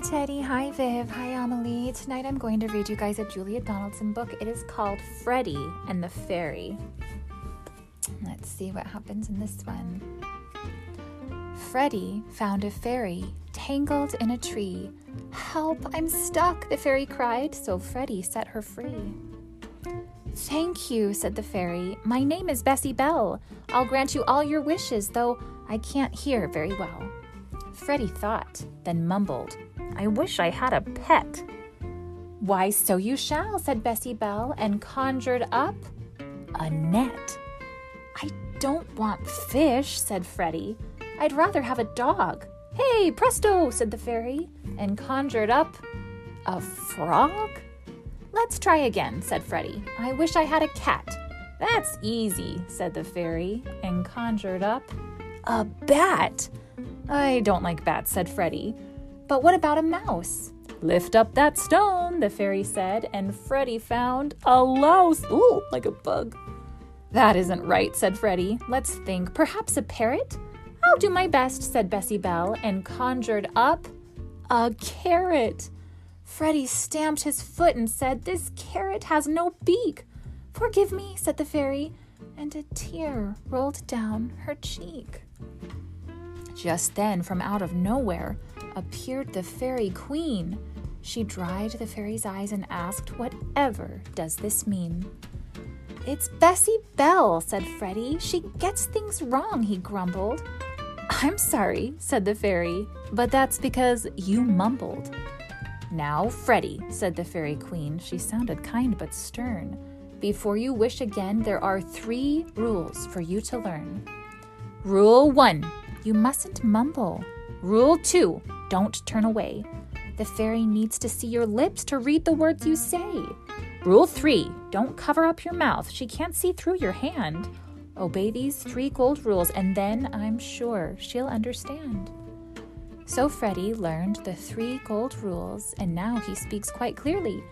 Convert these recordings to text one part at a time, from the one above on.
Teddy. Hi, Viv. Hi, Amelie. Tonight I'm going to read you guys a Julia Donaldson book. It is called Freddie and the Fairy. Let's see what happens in this one. Freddie found a fairy tangled in a tree. Help, I'm stuck, the fairy cried, so Freddie set her free. Thank you, said the fairy. My name is Bessie Bell. I'll grant you all your wishes, though I can't hear very well. Freddie thought, then mumbled, I wish I had a pet. Why, so you shall, said Bessie Bell, and conjured up a net. I don't want fish, said Freddie. I'd rather have a dog. Hey, presto, said the fairy, and conjured up a frog. Let's try again, said Freddie. I wish I had a cat. That's easy, said the fairy, and conjured up a bat. I don't like bats, said Freddie. But what about a mouse? Lift up that stone, the fairy said, and Freddie found a louse. Ooh, like a bug. That isn't right, said Freddie. Let's think. Perhaps a parrot? I'll do my best, said Bessie Bell, and conjured up a carrot. Freddie stamped his foot and said, This carrot has no beak. Forgive me, said the fairy, and a tear rolled down her cheek. Just then, from out of nowhere, appeared the fairy queen. She dried the fairy's eyes and asked, Whatever does this mean? It's Bessie Bell, said Freddie. She gets things wrong, he grumbled. I'm sorry, said the fairy, but that's because you mumbled. Now, Freddie, said the fairy queen. She sounded kind but stern. Before you wish again, there are three rules for you to learn. Rule one you mustn't mumble. Rule two don't turn away. The fairy needs to see your lips to read the words you say. Rule three don't cover up your mouth. She can't see through your hand. Obey these three gold rules, and then I'm sure she'll understand. So Freddie learned the three gold rules, and now he speaks quite clearly,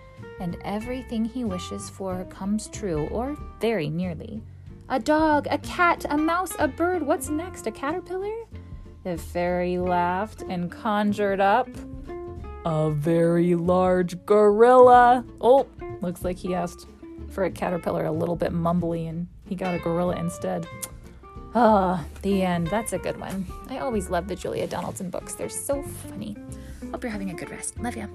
and everything he wishes for comes true, or very nearly. A dog, a cat, a mouse, a bird. What's next? A caterpillar? The fairy laughed and conjured up a very large gorilla. Oh, looks like he asked for a caterpillar a little bit mumbly and he got a gorilla instead. Ah, the end. That's a good one. I always love the Julia Donaldson books. They're so funny. Hope you're having a good rest. Love ya.